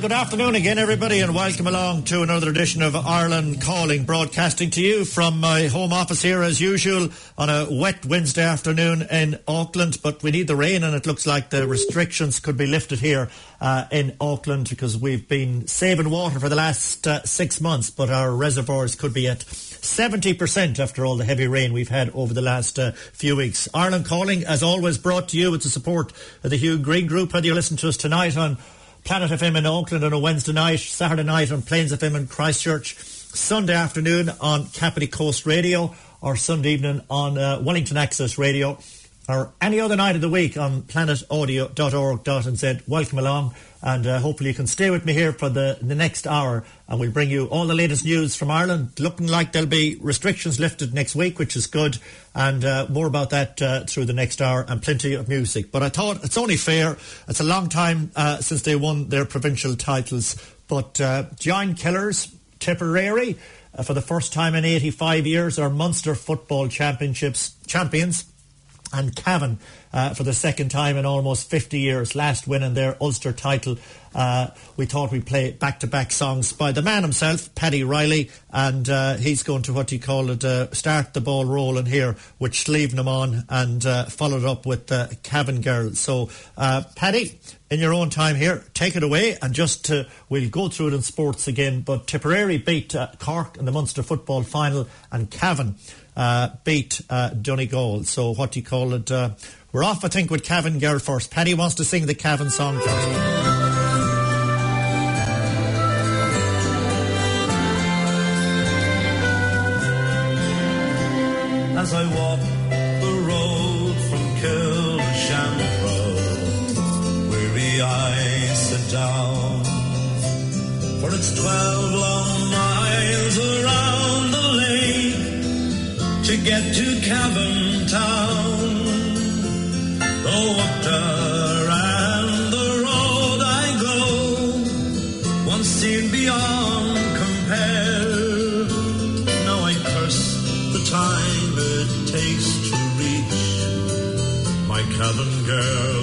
Well, good afternoon again, everybody, and welcome along to another edition of Ireland Calling, broadcasting to you from my home office here as usual on a wet Wednesday afternoon in Auckland. But we need the rain, and it looks like the restrictions could be lifted here uh, in Auckland because we've been saving water for the last uh, six months, but our reservoirs could be at 70% after all the heavy rain we've had over the last uh, few weeks. Ireland Calling, as always, brought to you with the support of the Hugh Green Group. Whether you listen to us tonight on Planet FM in Auckland on a Wednesday night, Saturday night on Plains FM in Christchurch, Sunday afternoon on Kapiti Coast Radio, or Sunday evening on uh, Wellington Access Radio, or any other night of the week on planetaudio.org.nz. Welcome along and uh, hopefully you can stay with me here for the, the next hour and we'll bring you all the latest news from Ireland. Looking like there'll be restrictions lifted next week, which is good, and uh, more about that uh, through the next hour and plenty of music. But I thought it's only fair. It's a long time uh, since they won their provincial titles, but uh, Giant Killers, Tipperary, uh, for the first time in 85 years, are Munster Football Championships champions and Cavan uh, for the second time in almost 50 years, last winning their Ulster title. Uh, we thought we'd play back-to-back songs by the man himself, Paddy Reilly, and uh, he's going to what he called it, uh, start the ball rolling here with Slievenamon and uh, followed up with Cavan Girls. So, uh, Paddy, in your own time here, take it away and just we'll go through it in sports again. But Tipperary beat Cork in the Munster football final and Cavan uh, beat uh, Donegal. So what do you call it? Uh, we're off, I think, with Cavan Girl first. Paddy wants to sing the Cavan song first. As I walk the road from Killeshandra, weary eyes sit down, for it's twelve get to Cavan Town. Though up and the road I go, once seen beyond compare. Now I curse the time it takes to reach my Cavan girl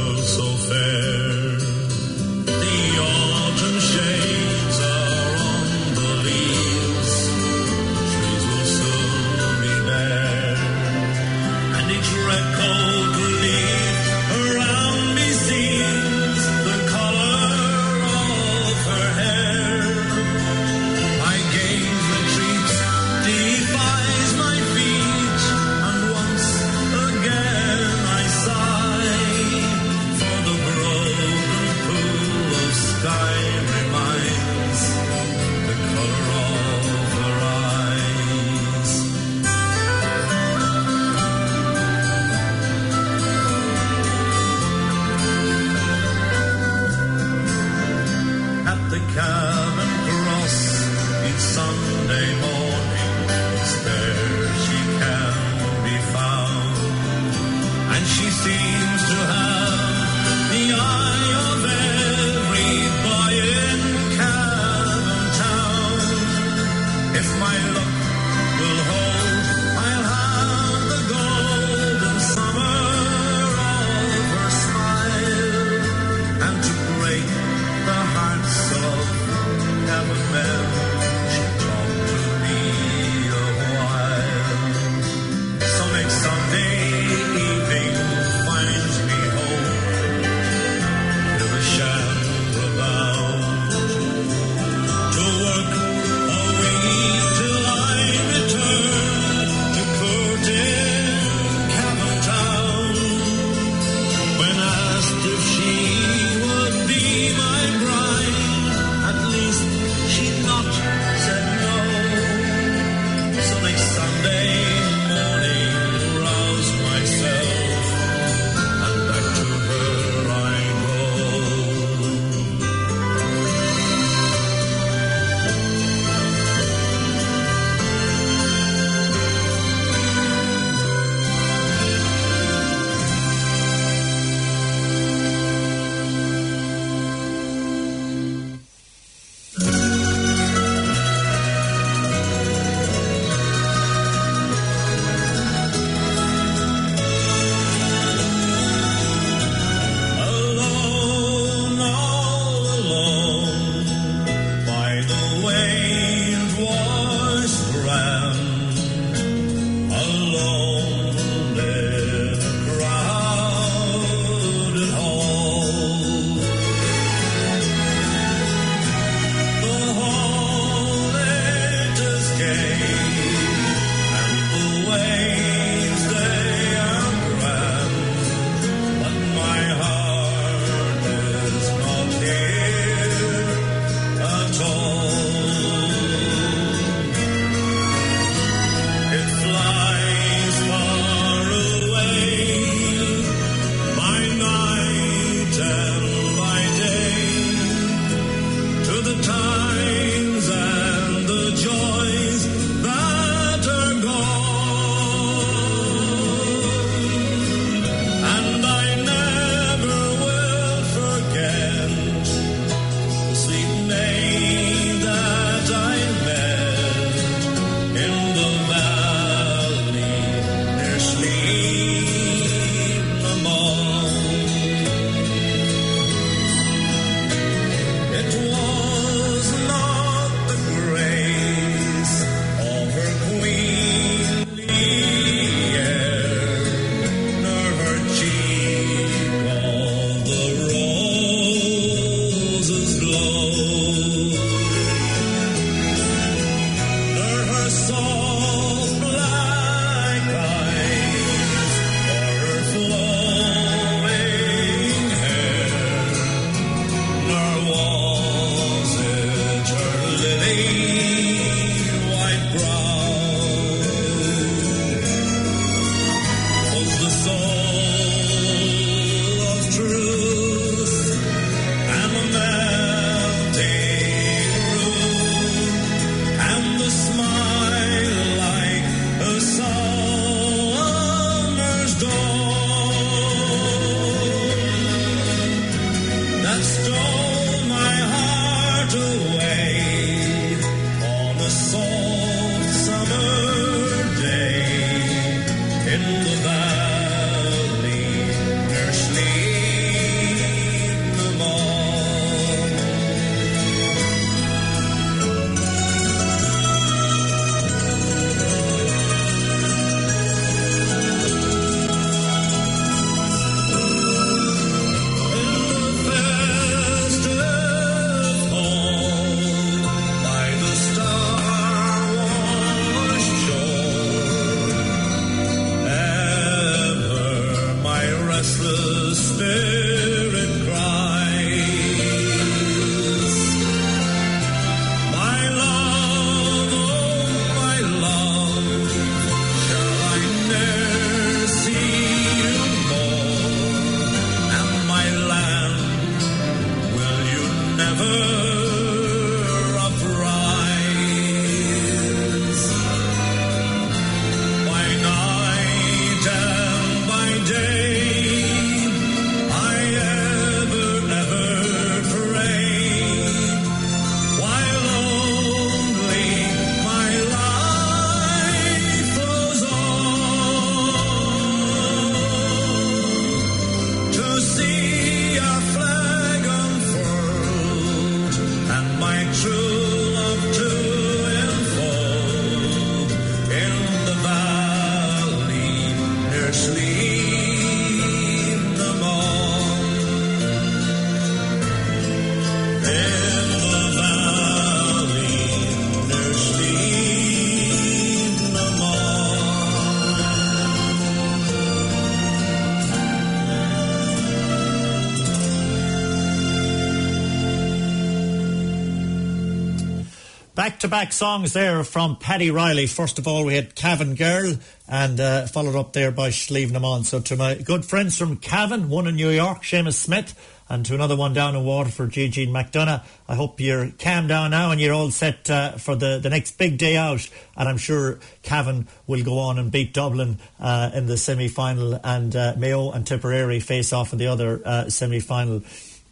Back to back songs there from Paddy Reilly. First of all, we had Cavan Girl and uh, followed up there by Slievenamon. So to my good friends from Cavan, one in New York, Seamus Smith, and to another one down in Waterford, Gigi McDonough. I hope you're calm down now and you're all set uh, for the, the next big day out. And I'm sure Cavan will go on and beat Dublin uh, in the semi final, and uh, Mayo and Tipperary face off in the other uh, semi final.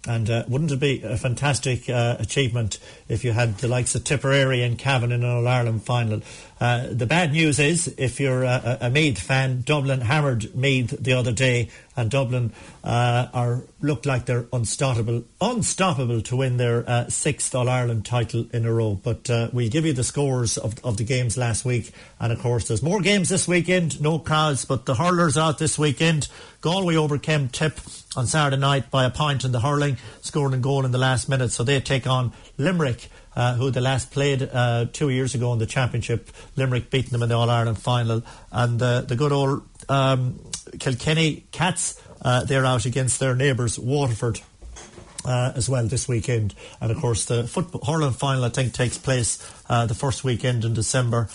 And uh, wouldn't it be a fantastic uh, achievement if you had the likes of Tipperary and Cavan in an All Ireland final? Uh, the bad news is, if you're a, a Meath fan, Dublin hammered Meath the other day, and Dublin uh, are look like they're unstoppable, unstoppable to win their uh, sixth All Ireland title in a row. But uh, we'll give you the scores of, of the games last week, and of course there's more games this weekend. No cause, but the hurlers out this weekend. Galway overcame Tip on Saturday night by a point in the hurling, scoring a goal in the last minute. So they take on Limerick, uh, who they last played uh, two years ago in the championship. Limerick beating them in the All Ireland final, and uh, the good old um, Kilkenny Cats. Uh, they're out against their neighbours Waterford uh, as well this weekend. And of course, the football hurling final I think takes place uh, the first weekend in December.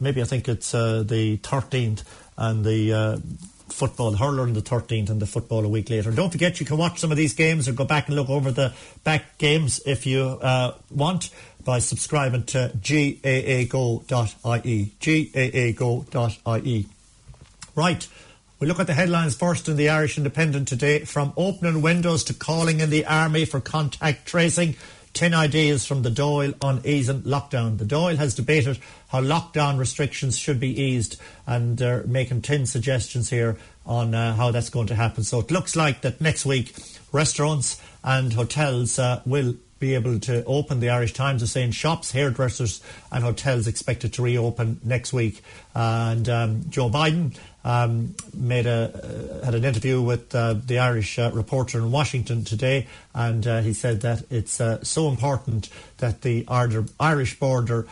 Maybe I think it's the 13th and the. Football hurler on the 13th and the football a week later. Don't forget, you can watch some of these games or go back and look over the back games if you uh, want by subscribing to gaago.ie. gaago.ie. Right. We look at the headlines first in the Irish Independent today. From opening windows to calling in the army for contact tracing, 10 ideas from the Dáil on easing lockdown. The Dáil has debated how lockdown restrictions should be eased and they're making 10 suggestions here on uh, how that's going to happen. So it looks like that next week restaurants and hotels uh, will be able to open. The Irish Times are saying shops, hairdressers, and hotels expected to reopen next week. And um, Joe Biden um, made a uh, had an interview with uh, the Irish uh, reporter in Washington today, and uh, he said that it's uh, so important that the Irish border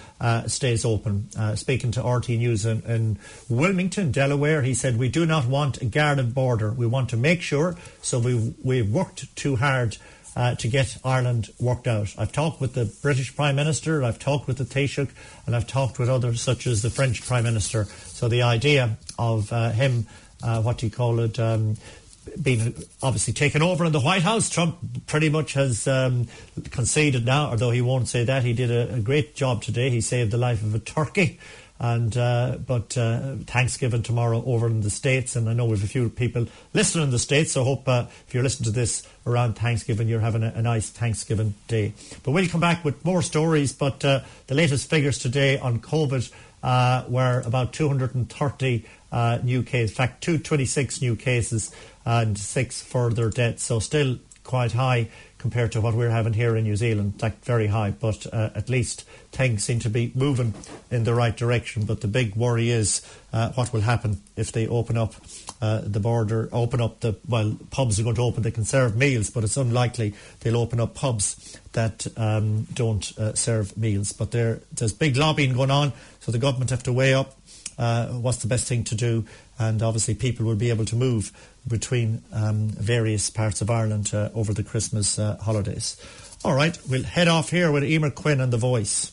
stays open. speaking to RT News in, in Wilmington, Delaware, he said, "We do not want a guarded border. We want to make sure. So we've we've worked too hard." uh, to get Ireland worked out. I've talked with the British Prime Minister, I've talked with the Taoiseach, and I've talked with others such as the French Prime Minister. So the idea of uh, him, uh, what do you call it, um, being obviously taken over in the White House. Trump pretty much has um, conceded now, although he won't say that. He did a, a, great job today. He saved the life of a turkey. And uh, but uh, Thanksgiving tomorrow over in the states, and I know we have a few people listening in the states. So I hope uh, if you're listening to this around Thanksgiving, you're having a, a, nice Thanksgiving day. But we'll come back with more stories. But uh, the latest figures today on COVID uh, were about 230 uh, new cases. In fact, 226 new cases and six further deaths. So still quite high compared to what we're having here in New Zealand. In fact, very high, but uh, at least things seem to be moving in the right direction. But the big worry is uh, what will happen if they open up uh, the border, open up the, well, pubs are going to open, they can serve meals, but it's unlikely they'll open up pubs that um, don't uh, serve meals. But there, there's big lobbying going on, so the government have to weigh up uh, what's the best thing to do. and obviously people will be able to move between um, various parts of Ireland uh, over the Christmas uh, holidays. All right, we'll head off here with Emer Quinn and The Voice.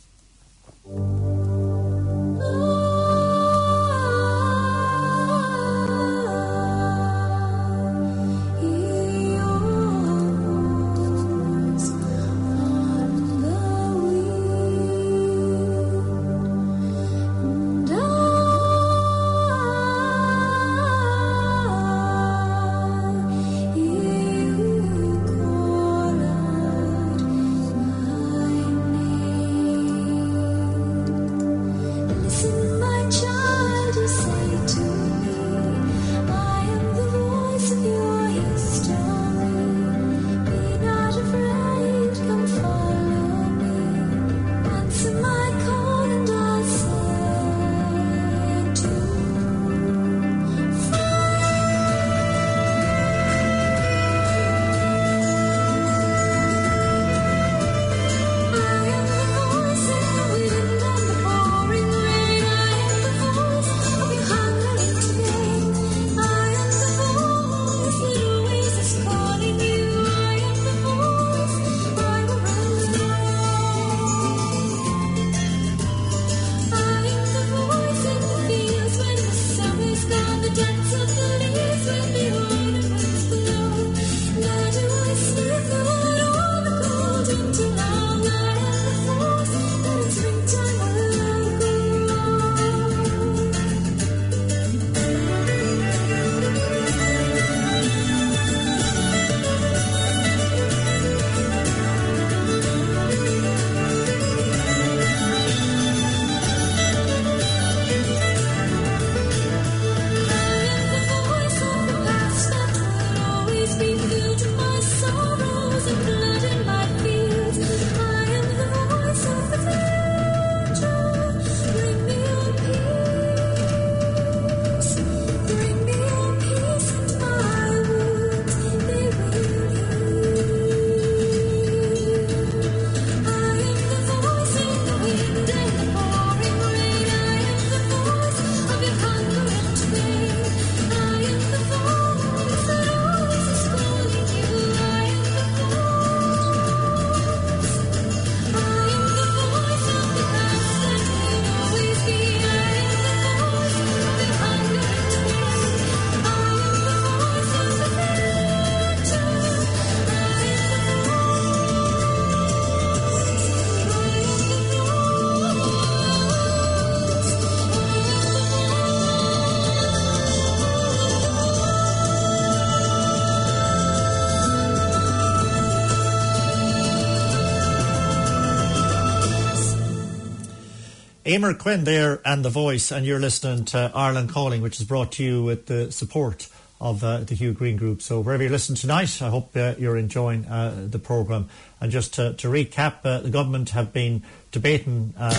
Emer Quinn there and The Voice, and you're listening to Ireland Calling, which is brought to you with the support of uh, the Hugh Green Group. So wherever you're listening tonight, I hope uh, you're enjoying uh, the programme. And just to, to recap, uh, the government have been debating uh,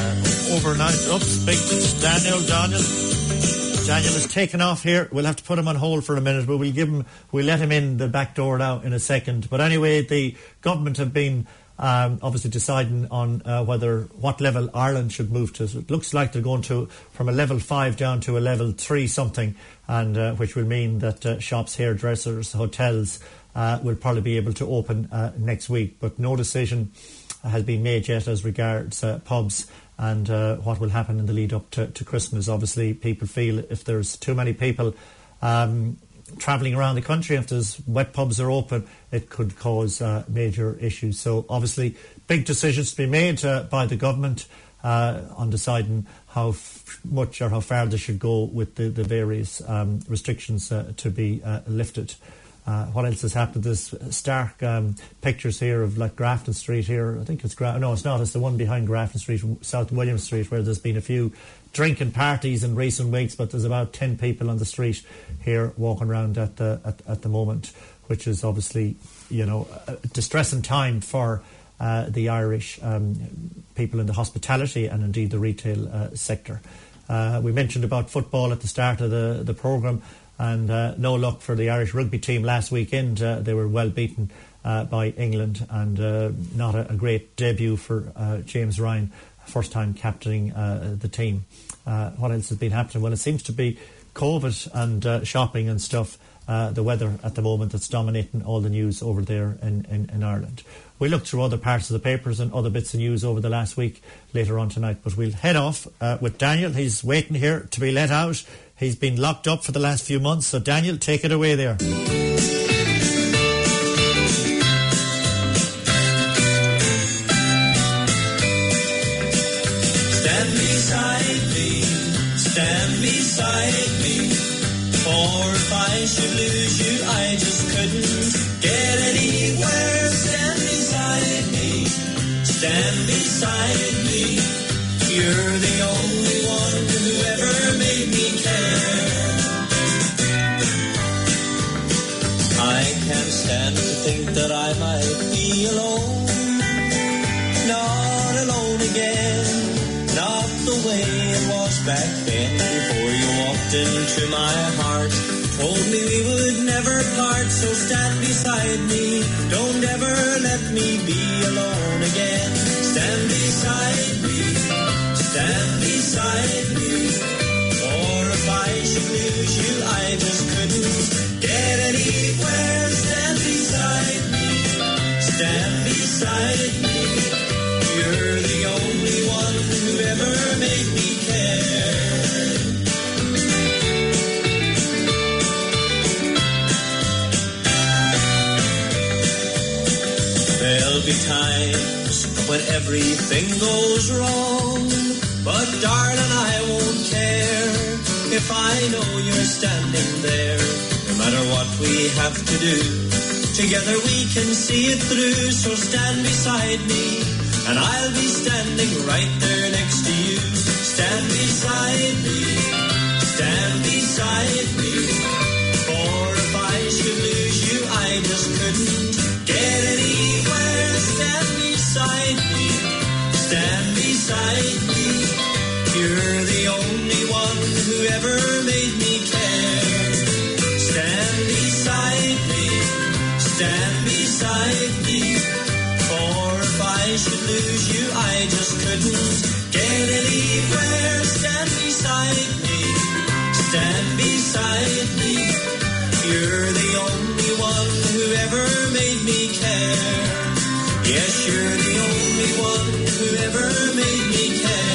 overnight. Oops, big Daniel, Daniel. Daniel is taken off here. We'll have to put him on hold for a minute, but we'll give him, we'll let him in the back door now in a second. But anyway, the government have been um, obviously deciding on uh, whether what level Ireland should move to. So it looks like they're going to from a level five down to a level three something, and uh, which will mean that uh, shops, hairdressers, hotels uh, will probably be able to open uh, next week. But no decision has been made yet as regards uh, pubs and what will happen in the lead up to, to, Christmas. Obviously, people feel if there's too many people. Um, travelling around the country, if there's wet pubs are open, it could cause uh, major issues. So obviously, big decisions to be made uh, by the government uh, on deciding how f- much or how far they should go with the, the various um, restrictions uh, to be uh, lifted. Uh, what else has happened? There's stark um, pictures here of like Grafton Street here. I think it's Gra- no, it's not. It's the one behind Grafton Street, South William Street, where there's been a few drinking parties in recent weeks. But there's about ten people on the street here walking around at the at, at the moment, which is obviously you know a distressing time for uh, the Irish um, people in the hospitality and indeed the retail uh, sector. Uh, we mentioned about football at the start of the the program. And uh, no luck for the Irish rugby team last weekend. Uh, they were well beaten uh, by England, and not a, a, great debut for James Ryan, first time captaining the team. what else has been happening? Well, it seems to be COVID and shopping and stuff, uh, the weather at the moment that's dominating all the news over there in, in, in, Ireland. We looked through other parts of the papers and other bits of news over the last week later on tonight, but we'll head off uh, with Daniel. He's waiting here to be let out. He's been locked up for the last few months, so Daniel, take it away there. My heart. Told me we would never part, so stand beside me. Don't ever let me be alone again. Stand beside me. Stand beside me. For if I should lose you, I just couldn't when everything goes wrong, but darling, I won't care if I know you're standing there. No matter what we have to do, together we can see it through. So stand beside me, and I'll be standing right there next to you. Stand beside me, stand beside me. For if I should lose you, I just couldn't beside me, stand beside me. You're the only one who ever made me care. Stand beside me, stand beside me. For if I should lose you, I just couldn't get anywhere. Stand beside me, stand beside me. You're the only one who ever made me care. Yes, you're the only one who ever made me care.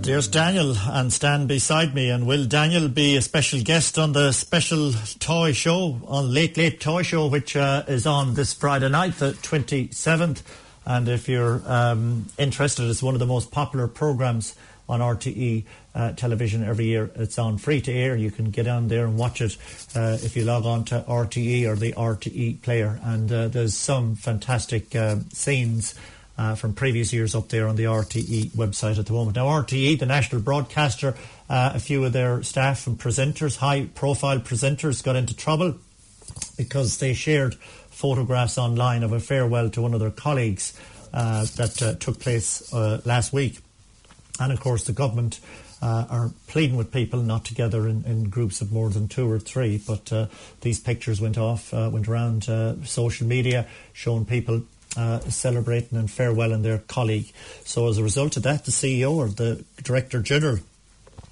There's Daniel and stand beside me. And will Daniel be a special guest on the special toy show, on Late Late Toy Show, which uh, is on this Friday night, the 27th? And if you're um, interested, it's one of the most popular programs on RTE uh, television every year. It's on free to air. You can get on there and watch it uh, if you log on to RTE or the RTE player. And uh, there's some fantastic uh, scenes uh, from previous years up there on the RTE website at the moment. Now, RTE, the national broadcaster, uh, a few of their staff and presenters, high profile presenters, got into trouble because they shared photographs online of a farewell to one of their colleagues that took place last week. And of course, the government uh, are pleading with people not to gather in, in, groups of more than two or three. But uh, these pictures went off, uh, went around social media, showing people uh, celebrating and farewelling their colleague. So, as a result of that, the CEO or the Director General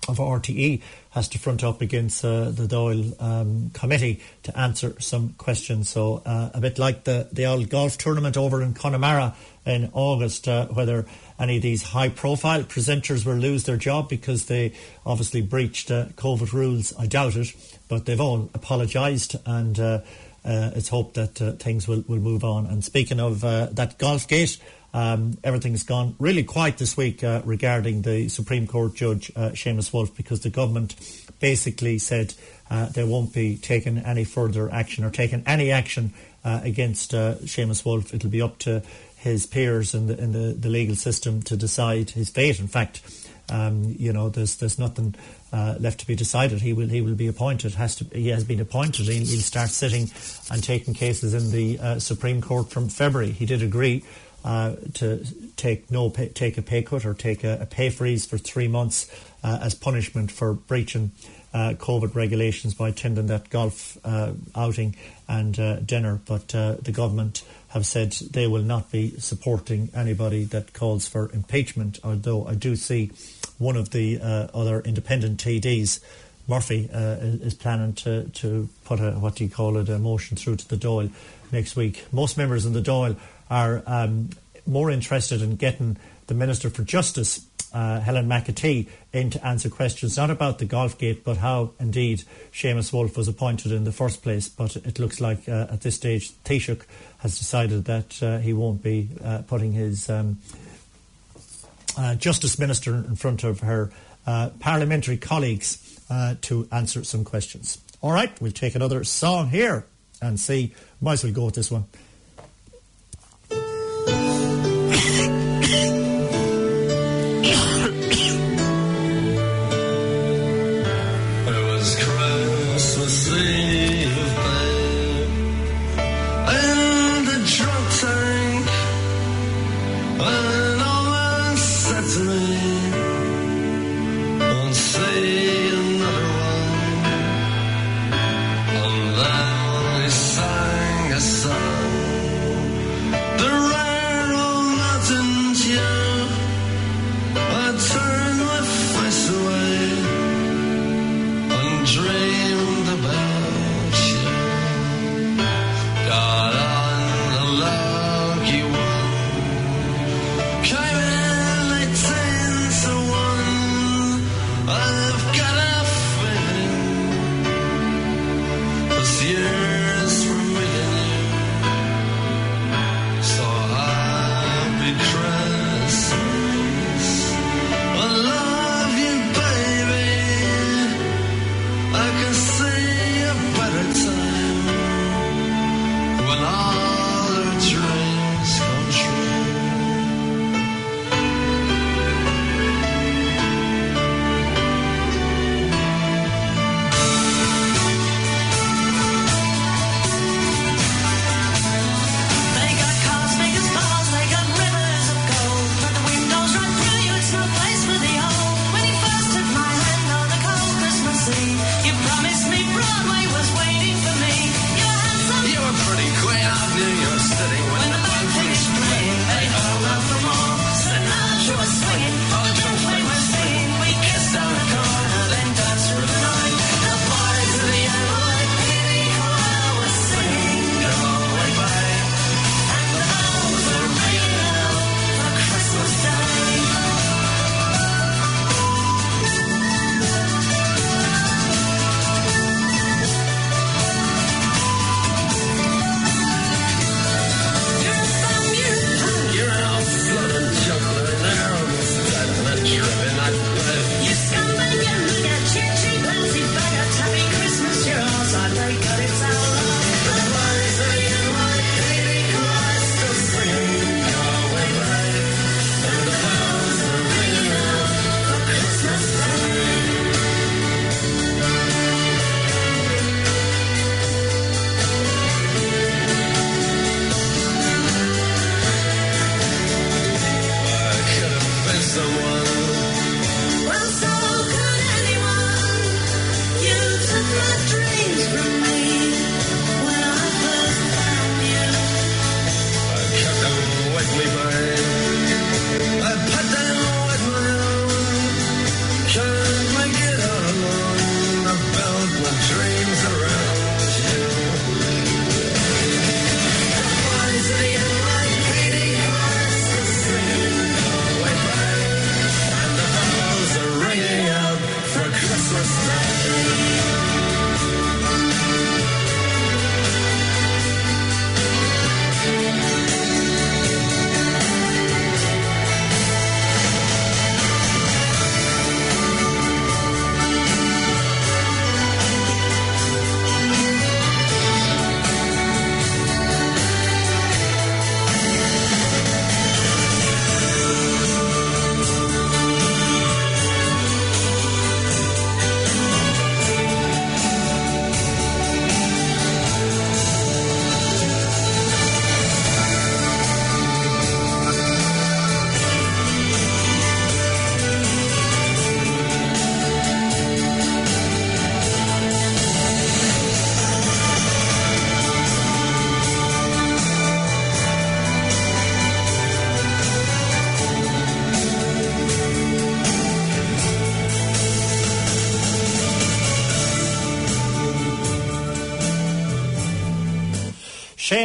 of RTE has to front up against uh, the Dáil um, committee to answer some questions. So, uh, a bit like the, the old golf tournament over in Connemara in August, uh, whether any of these high profile presenters will lose their job because they obviously breached uh, COVID rules, I doubt it, but they've all apologised and uh, uh, it's hoped that uh, things will, will move on. And speaking of uh, that golf gate, um, everything's gone really quiet this week uh, regarding the Supreme Court Judge uh, Seamus Woulfe because the government basically said uh, they won't be taking any further action or taking any action against Seamus Woulfe. It'll be up to his peers in the, in the, the legal system to decide his fate. In fact, um, you know, there's there's nothing uh, left to be decided. He will he will be appointed. Has to he has been appointed. He'll, he'll start sitting and taking cases in the uh, Supreme Court from February. He did agree uh, to take no pay, take a pay cut or take a, a pay freeze for three months uh, as punishment for breaching uh, COVID regulations by attending that golf uh, outing and uh, dinner. But the government have said they will not be supporting anybody that calls for impeachment. Although I do see one of the other independent TDs. Murphy uh, is planning to, to put a what do you call it a motion through to the Dáil next week. Most members in the Dáil are um, more interested in getting the Minister for Justice uh, Helen McEntee in to answer questions not about the golf gate but how indeed Seamus Woulfe was appointed in the first place. But it looks like uh, at this stage Taoiseach has decided that uh, he won't be uh, putting his um, uh, Justice Minister in front of her parliamentary colleagues to answer some questions. All right, we'll take another song here and see. Might as well go with this one.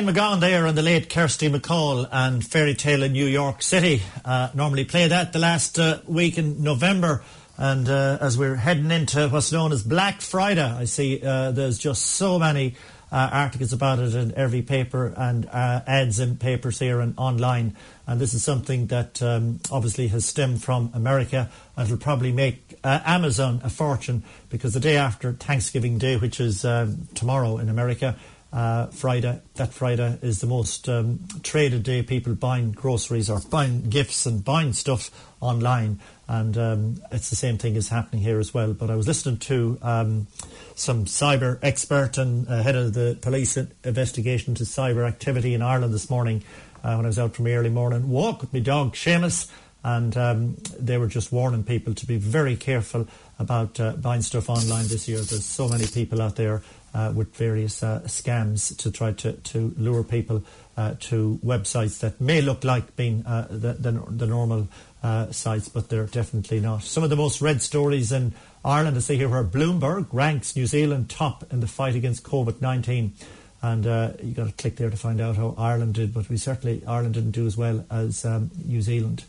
Shane MacGowan there and the late Kirsty MacColl and Fairy Tale in New York City. Uh, normally play that the last uh, week in November. And uh, as we're heading into what's known as Black Friday, I see uh, there's just so many uh, articles about it in every paper and uh, ads in papers here and online. And this is something that um, obviously has stemmed from America and will probably make uh, Amazon a fortune because the day after Thanksgiving Day, which is um, tomorrow in America, uh, Friday, that Friday is the most um, traded day. People buying groceries or buying gifts and buying stuff online, and um, it's the same thing is happening here as well. But I was listening to um, some cyber expert and uh, head of the police investigation to cyber activity in Ireland this morning uh, when I was out from the early morning walk with my dog Seamus, and um, they were just warning people to be very careful about uh, buying stuff online this year. There's so many people out there uh, with various uh, scams to try to, to lure people uh, to websites that may look like being uh, the, the, the, normal uh, sites, but they're definitely not. Some of the most read stories in Ireland, I see here, where Bloomberg ranks New Zealand top in the fight against COVID 19. And uh, you got to click there to find out how Ireland did, but we certainly, Ireland didn't do as well as um, New Zealand.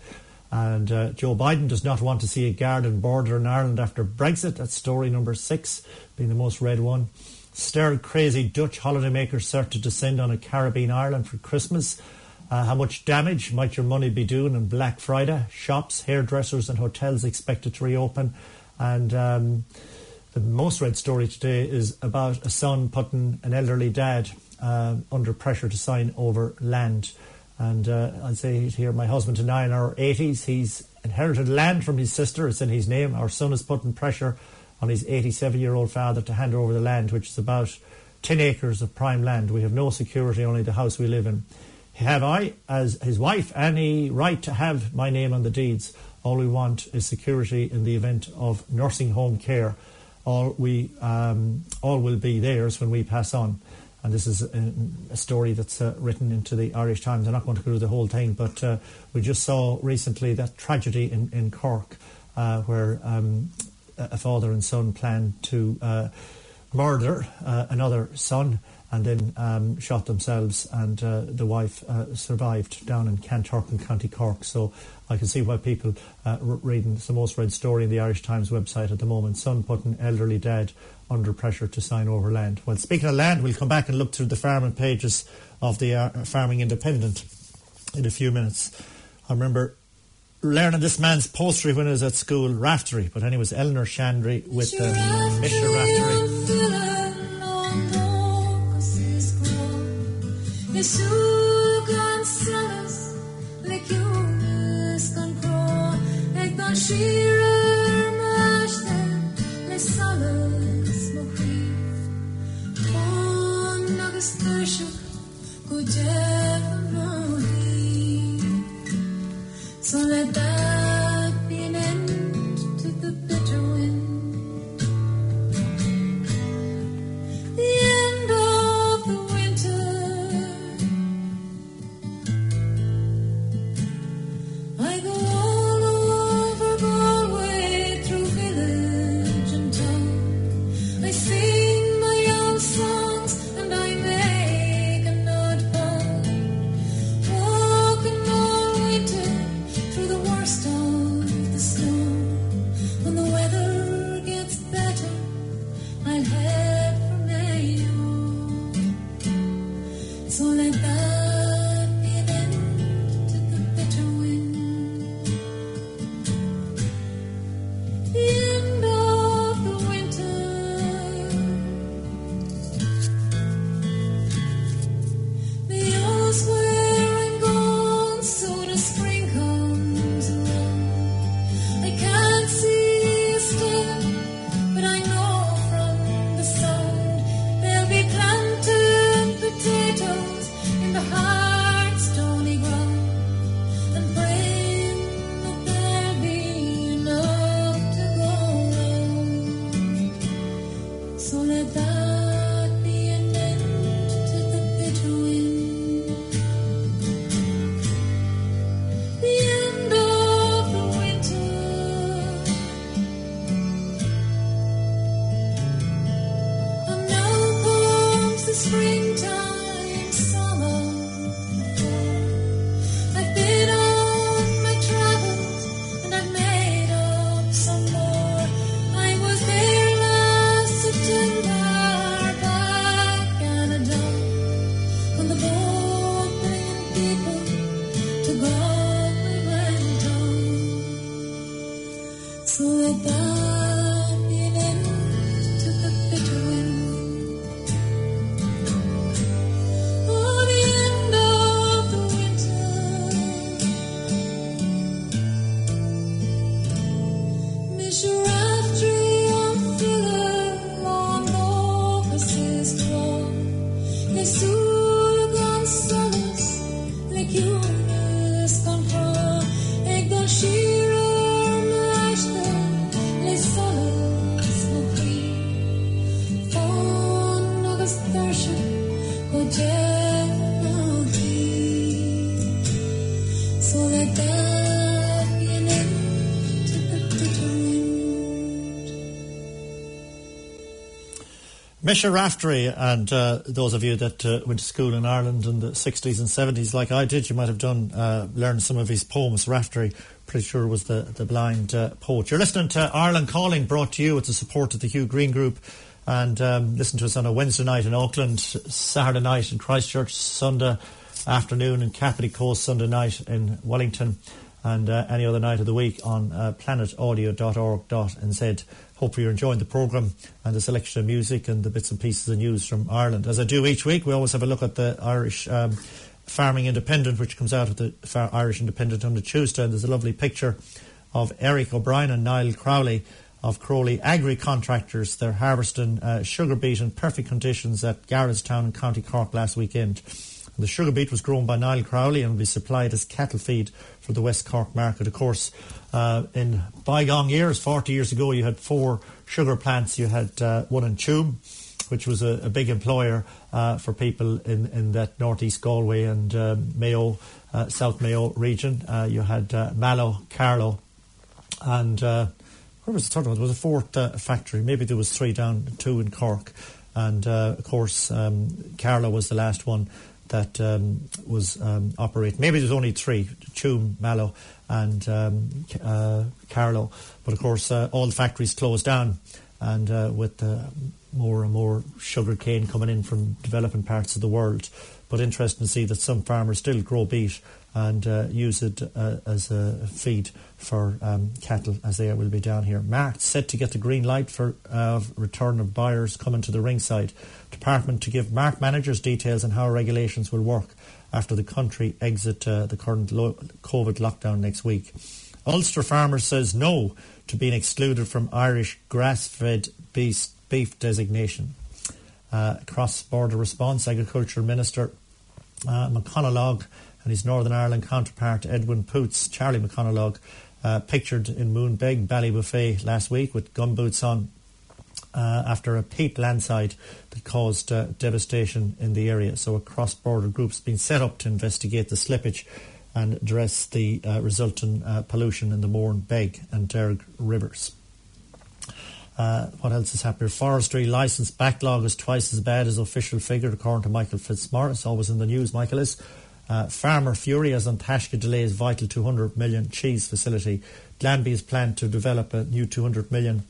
And uh, Joe Biden does not want to see a garden border in Ireland after Brexit. That's story number six, being the most read one. Stir crazy Dutch holidaymakers start to descend on a Caribbean island for Christmas. Uh, how much damage might your money be doing on Black Friday? Shops, hairdressers, and hotels expected to reopen. And um, the most read story today is about a son putting an elderly dad uh, under pressure to sign over land. And uh, I'd say here, my husband and I in our 80s, he's inherited land from his sister. It's in his name. Our son is putting pressure on his 87 year old father to hand over the land, which is about 10 acres of prime land. We have no security, only the house we live in. Have I, as his wife, any right to have my name on the deeds? All we want is security in the event of nursing home care. All we, um, all will be theirs when we pass on. And this is a, a story that's uh, written into the Irish Times. I'm not going to go through the whole thing, but uh, we just saw recently that tragedy in, in Cork, uh, where um, a father and son planned to uh, murder uh, another son and then um, shot themselves, and uh, the wife uh, survived down in Kanturk County Cork. So I can see why people uh, reading the most read story in the Irish Times website at the moment. Son putting elderly dad under pressure to sign over land. Well, speaking of land, we'll come back and look through the farming pages of the uh, Farming Independent in a few minutes. I remember learning this man's poetry when I was at school, Raftery. But anyway, it was Eleanor Shanley with um, Mr. Raftery. So let that Mise Raftery, and uh, those of you that uh, went to school in Ireland in the 60s and 70s, like I did, you might have done uh, learned some of his poems. Raftery, pretty sure, was the, the blind uh, poet. You're listening to Ireland Calling, brought to you with the support of the Hugh Green Group. And um, listen to us on a Wednesday night in Auckland, Saturday night in Christchurch, Sunday afternoon in Kapiti Coast, Sunday night in Wellington, and uh, any other night of the week on uh, planetaudio.org.nz. Hopefully you're enjoying the programme and the selection of music and the bits and pieces of news from Ireland. As I do each week, we always have a look at the Irish um, Farming Independent, which comes out of the Far- Irish Independent on the Tuesday. And there's a lovely picture of Eric O'Brien and Niall Crowley of Crowley Agri Contractors. They're harvesting uh, sugar beet in perfect conditions at Garrettstown in County Cork last weekend. The sugar beet was grown by Niall Crowley and will be supplied as cattle feed for the West Cork market. Of course, uh, in bygone years, 40 years ago, you had four sugar plants. You had uh, one in Tuam, which was a, a big employer uh, for people in, in that northeast Galway and um, Mayo, uh, South Mayo region. Uh, you had uh, Mallow, Carlow, and where was the third one? There was a fourth factory. Maybe there was three down, two in Cork. And of course, um, Carlow was the last one that um, was um, operating. Maybe there's only three: Tuam, Mallow, and um, uh, Carlow. But of course, uh, all the factories closed down, and uh, with more and more sugar cane coming in from developing parts of the world. But interesting to see that some farmers still grow beet and uh, use it uh, as a feed for um, cattle as they will be down here. March set to get the green light for uh, return of buyers coming to the ringside. Department to give mart managers details on how regulations will work after the country exit uh, the current lo- COVID lockdown next week. Ulster Farmers says no to being excluded from Irish grass-fed beef, beef designation. Uh, cross-border response, Agriculture Minister uh, and his Northern Ireland counterpart Edwin Poots, Charlie McConalogue, uh, pictured in Meenbog, Ballybofey last week with gumboots on uh, after a peat landslide that caused uh, devastation in the area. So a cross-border group's been set up to investigate the slippage and address the uh, resultant uh, pollution in the Mourne, Beg and Derg rivers. Uh, what else is happening? Forestry licence backlog is twice as bad as official figure, according to Michael Fitzmaurice. Always in the news, Michael is. Uh, farmer furious An Taisce delays vital 200 million cheese facility. Glanbia is planned to develop a new 200 million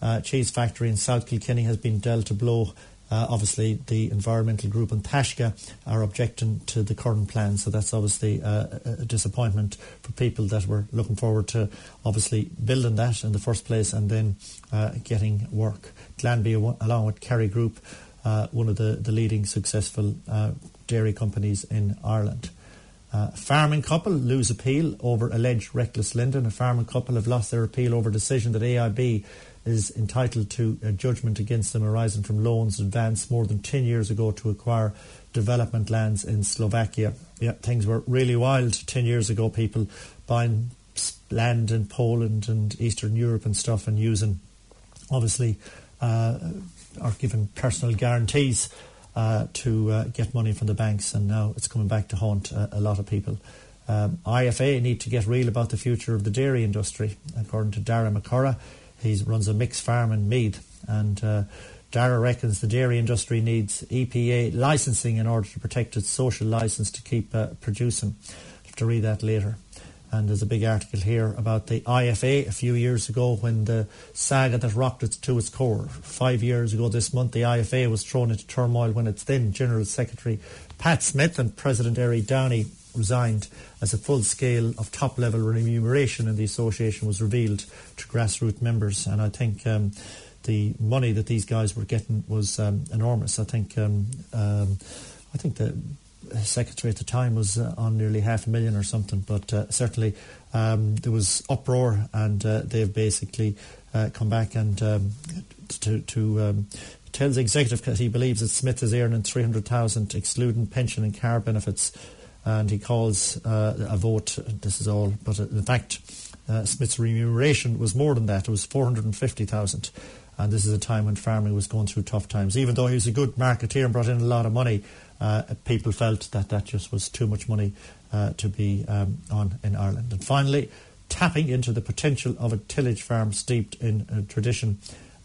uh, cheese factory in South Kilkenny has been dealt a blow. Uh, obviously, the environmental group An Taisce are objecting to the current plan, so that's obviously uh, a disappointment for people that were looking forward to obviously building that in the first place and then uh, getting work. Glanbia, along with Kerry Group, uh, one of the, the leading successful uh, dairy companies in Ireland. Uh, farming couple lose appeal over alleged reckless lending. A farming couple have lost their appeal over a decision that AIB is entitled to a judgment against them arising from loans advanced more than 10 years ago to acquire development lands in Slovakia. Yeah, things were really wild 10 years ago, people buying land in Poland and Eastern Europe and stuff and using, obviously, uh, or given personal guarantees uh, to uh, get money from the banks, and now it's coming back to haunt a, a lot of people. Um, IFA need to get real about the future of the dairy industry, according to Dara McCurra. He runs a mixed farm in Meath, and uh, Dara reckons the dairy industry needs EPA licensing in order to protect its social license to keep uh, producing. I'll have to read that later. And there's a big article here about the IFA a few years ago when the saga that rocked it to its core. Five years ago this month, the IFA was thrown into turmoil when its then General Secretary Pat Smith and President Eddie Downey resigned as a full scale of top level remuneration in the association was revealed to grassroots members. And I think um, the money that these guys were getting was um, enormous. I think um, um I think the secretary at the time was uh, on nearly half a million or something, but uh, certainly um, there was uproar, and uh, they've basically uh, come back and um, to, to um, tells the executive that he believes that Smith is earning 300,000 excluding pension and car benefits and he calls uh, a vote. This is all, but uh, in fact, Smith's remuneration was more than that. It was four hundred and fifty thousand, and this is a time when farming was going through tough times. Even though he was a good marketeer and brought in a lot of money, uh, people felt that that just was too much money uh, to be um, on in Ireland. And finally, tapping into the potential of a tillage farm steeped in uh, tradition.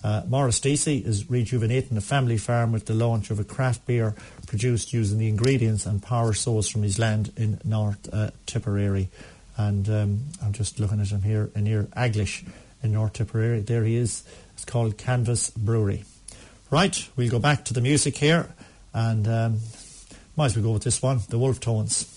Uh, Morris Deasy is rejuvenating a family farm with the launch of a craft beer produced using the ingredients and power source from his land in North uh, Tipperary. And um, I'm just looking at him here, in near Aglish in North Tipperary. There he is. It's called Canvas Brewery. Right, we'll go back to the music here and um, might as well go with this one The Wolf Tones.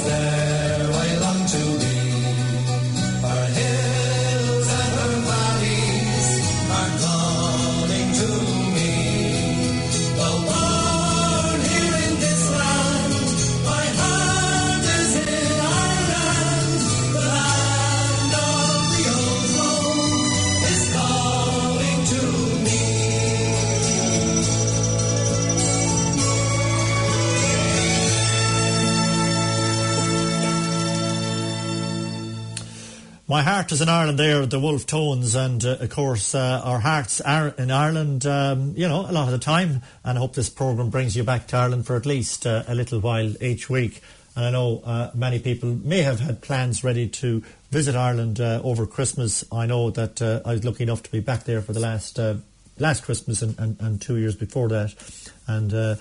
Christmas. Ireland there, the Wolf Tones, and uh, of course uh, our hearts are in Ireland, um, you know, a lot of the time. And I hope this programme brings you back to Ireland for at least uh, a little while each week. And I know uh, many people may have had plans ready to visit Ireland uh, over Christmas. I know that uh, I was lucky enough to be back there for the last last Christmas and, and, and, two years before that. And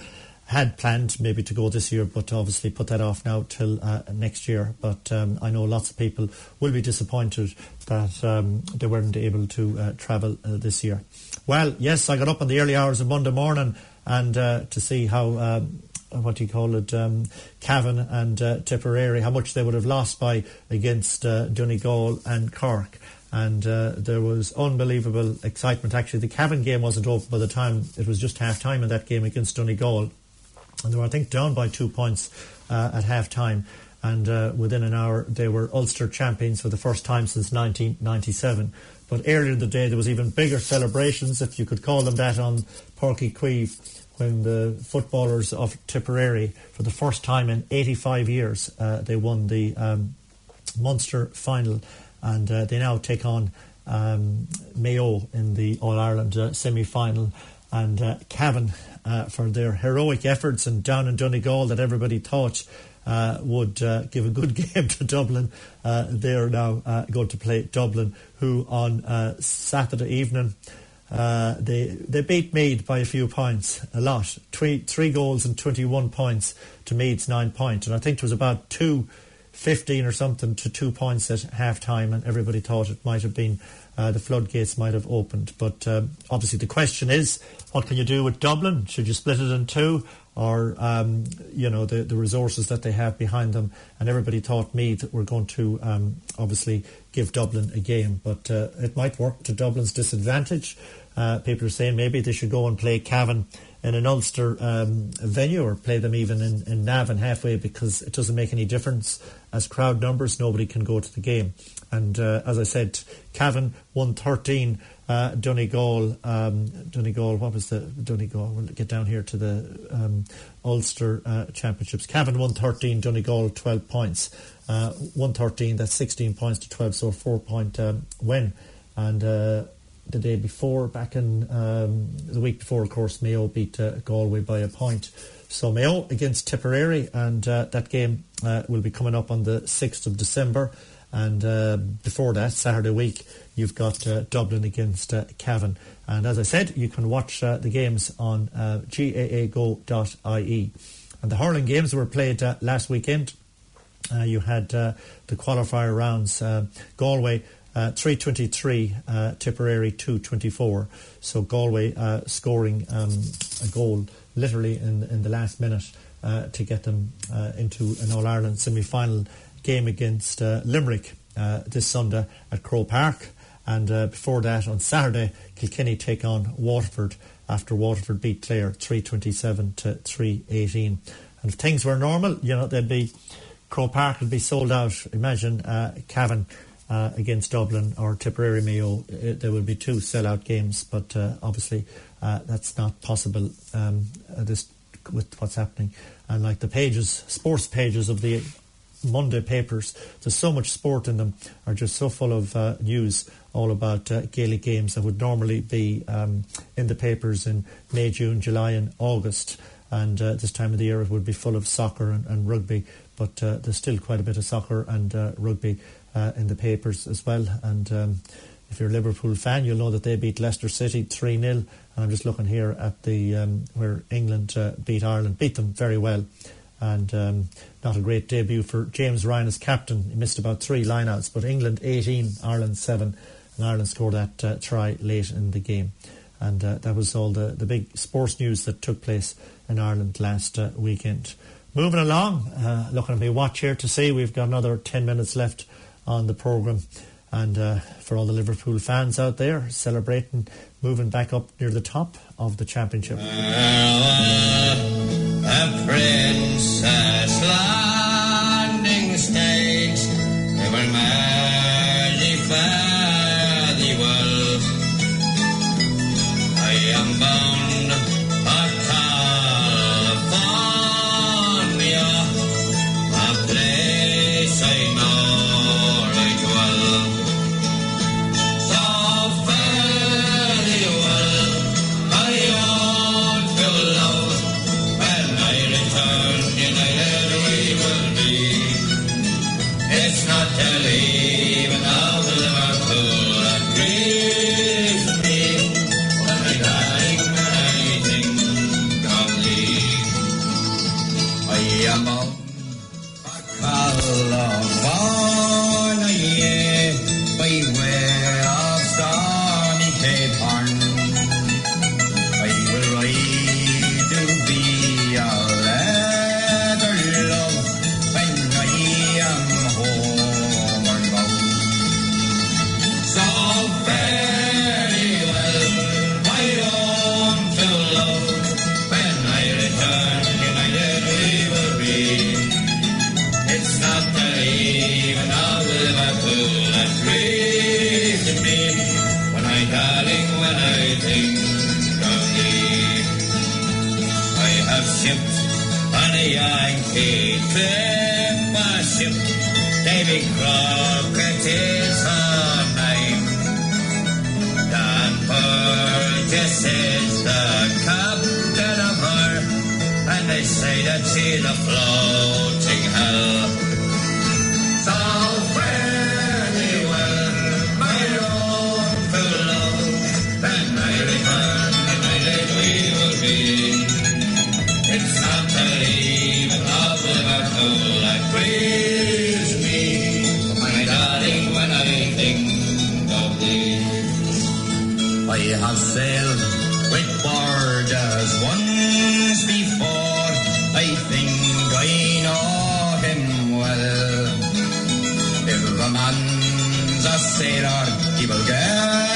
had planned maybe to go this year, but obviously put that off now till uh, next year. But um, I know lots of people will be disappointed that um, they weren't able to uh, travel uh, this year. Well, yes, I got up in the early hours of Monday morning and uh, to see how. Um, what do you call it, um, Cavan and uh, Tipperary, how much they would have lost by against uh, Donegal and Cork and uh, there was unbelievable excitement. Actually, the Cavan game wasn't over by the time it was just half time in that game against Donegal, and they were, I think, down by two points uh, at half time. And uh, within an hour, they were Ulster champions for the first time since 1997. But earlier in the day, there was even bigger celebrations, if you could call them that, on Uí Chaoimh when the footballers of Tipperary, for the first time in 85 years, uh, they won the um, Munster final. And uh, they now take on um, Mayo in the All Ireland uh, semi final. And uh, Cavan uh, for their heroic efforts and down in Donegal that everybody thought uh, would uh, give a good game to Dublin. Uh, they are now uh, going to play Dublin, who on uh, Saturday evening they they beat Meath by a few points, a lot, three three goals and twenty one points to Meath's nine points, and I think it was about two. 15 or something to two points at half time, and everybody thought it might have been uh, the floodgates might have opened. But um, obviously, the question is, what can you do with Dublin? Should you split it in two? Or um, you know the, the resources that they have behind them, and everybody thought were going to um, obviously give Dublin a game, but uh, it might work to Dublin's disadvantage. Uh, people are saying maybe they should go and play Cavan in an Ulster um, venue or play them even in, in Navan halfway because it doesn't make any difference as crowd numbers. Nobody can go to the game. And uh, as I said, Cavan 113, uh, Donegal, um, Donegal, what was the Donegal? We'll get down here to the um, Ulster uh, Championships. Cavan 113, Donegal 12 points. Uh, 113, that's 16 points to 12, so a four point um, win. And uh, the day before, back in um, the week before, of course, Mayo beat uh, Galway by a point. So Mayo against Tipperary, and uh, that game will be coming up on the 6th of December. And uh, before that, Saturday week, you've got uh, Dublin against uh, Cavan. And as I said, you can watch uh, the games on uh, gaago.ie. And the hurling games were played uh, last weekend. you had the qualifier rounds, Galway. 323, Tipperary 224. So Galway scoring um, a goal literally in, in the last minute to get them into an All Ireland semi final game against uh, Limerick uh, this Sunday at Croke Park. And uh, before that, on Saturday, Kilkenny take on Waterford after Waterford beat Clare 327 to 318. And if things were normal, you know, they'd be Croke Park would be sold out. Imagine uh, Cavan uh, against Dublin or Tipperary Mayo. It, there would be two sellout games, but uh, obviously uh, that's not possible um, this with what's happening. And like the pages, sports pages of the Monday papers. There's so much sport in them, are just so full of uh, news all about uh, Gaelic games that would normally be um, in the papers in May, June, July, and August. And uh, this time of the year, it would be full of soccer and, and rugby. But uh, there's still quite a bit of soccer and uh, rugby uh, in the papers as well. And um, if you're a Liverpool fan, you'll know that they beat Leicester City 3 0. And I'm just looking here at the um, where England beat Ireland, beat them very well and um, not a great debut for James Ryan as captain. He missed about three lineouts, but England 18, Ireland 7, and Ireland scored that uh, try late in the game. And uh, that was all the, the big sports news that took place in Ireland last uh, weekend. Moving along, uh, looking at my watch here to see we've got another 10 minutes left on the programme. And uh, for all the Liverpool fans out there celebrating moving back up near the top of the championship. A the sailor, he will get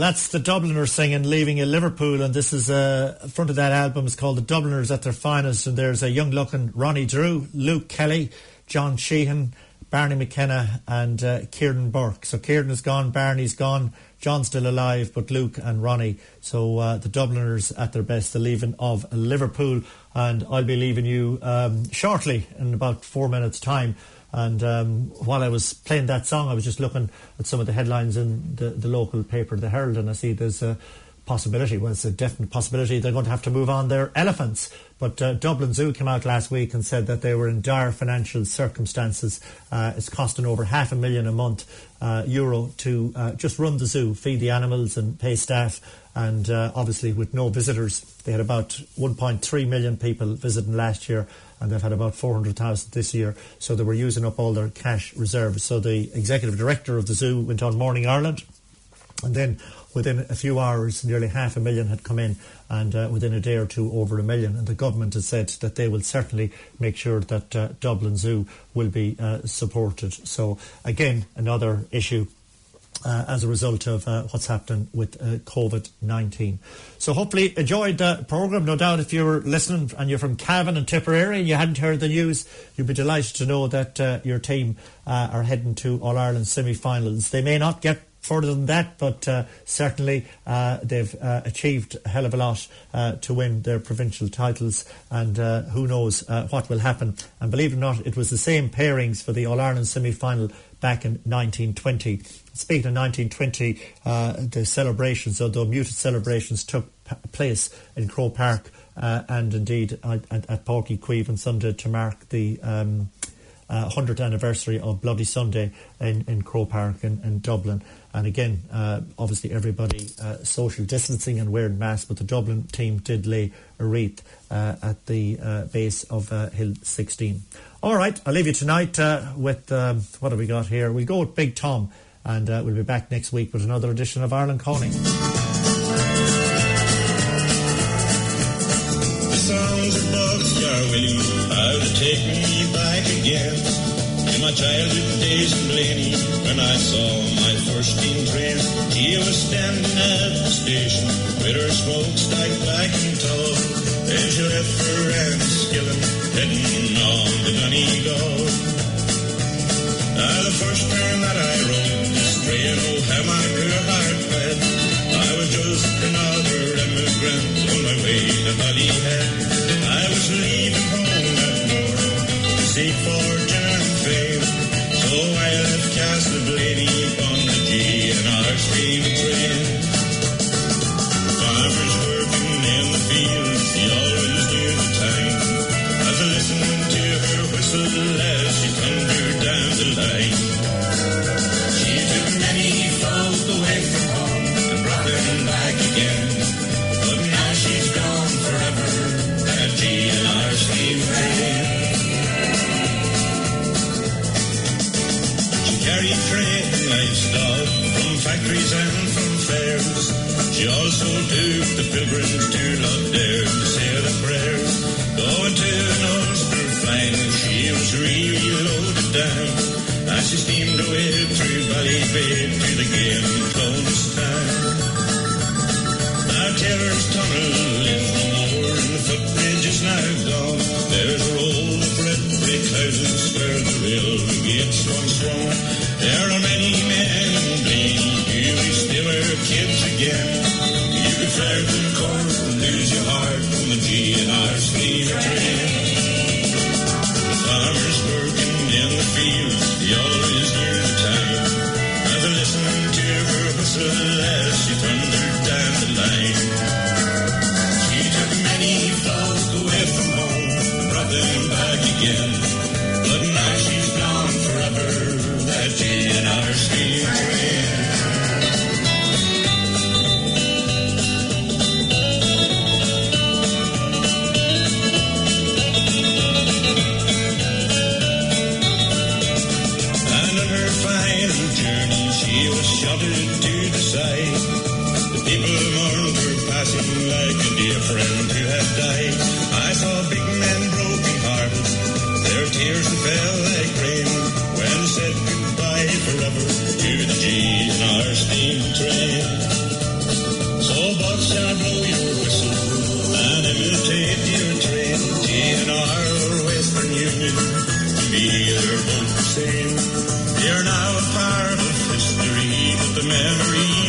that's the Dubliners singing Leaving You Liverpool, and this is uh, front of that album is called The Dubliners at Their Finest, and there's a young looking Ronnie Drew, Luke Kelly, John Sheahan, Barney McKenna, and uh, Ciarán Bourke. So Kieran is gone, Barney's gone, John's still alive, but Luke and Ronnie. So uh, the Dubliners at their best, the leaving of Liverpool, and I'll be leaving you um, shortly in about four minutes' time. And um, while I was playing that song, I was just looking at some of the headlines in the, the local paper, the Herald, and I see there's a possibility, well, it's a definite possibility, they're going to have to move on their elephants. But uh, Dublin Zoo came out last week and said that they were in dire financial circumstances. Uh, it's costing over half a million a month uh, euro to uh, just run the zoo, feed the animals and pay staff. And uh, obviously, with no visitors, they had about 1.3 million people visiting last year and they've had about 400,000 this year. So they were using up all their cash reserves. So the executive director of the zoo went on Morning Ireland, and then within a few hours, nearly half a million had come in, and uh, within a day or two, over a million. And the government has said that they will certainly make sure that uh, Dublin Zoo will be uh, supported. So again, another issue uh, as a result of uh, what's happening with uh, COVID 19. So, hopefully, enjoyed the programme. No doubt, if you're listening and you're from Cavan and Tipperary and you hadn't heard the news, you'd be delighted to know that uh, your team uh, are heading to All Ireland semi finals. They may not get further than that, but uh, certainly uh, they've uh, achieved a hell of a lot uh, to win their provincial titles, and who knows what will happen. And believe it or not, it was the same pairings for the All Ireland semi final back in 1920. Speaking of 1920, the celebrations, although muted celebrations, took p- place in Croke Park uh, and indeed at, at Uí Chaoimh on Sunday to mark the um, uh, 100th anniversary of Bloody Sunday in, in Croke Park in, in Dublin. And again, uh, obviously everybody uh, social distancing and wearing masks, but the Dublin team did lay a wreath uh, at the uh, base of uh, Hill 16. All right, I'll leave you tonight uh, with um, what have we got here? We'll go with Big Tom, and we'll be back next week with another edition of Ireland Calling. take me back again my childhood days in Blaney when I saw my first train. He was standing at the station with her tall. Left for Enniskillen, heading on to Donegal. Ah, the first turn that I rode train, oh how my poor heart bled. I was just another immigrant on my way to Ballyhead. Trade and livestock from factories and from fairs. She also took the pilgrims to Lough Derg to say the prayers. Going to an Ulster flying, she was really loaded down. As she steamed away through Ballybay to the game close time. Now Taylor's tunnel is no more and the footbridge is now gone. There's a roll of red brick houses where the railway gates once swung. There are many men in Blaney who wish they were kids again. You could fare to the court and lose your heart on the G&R train.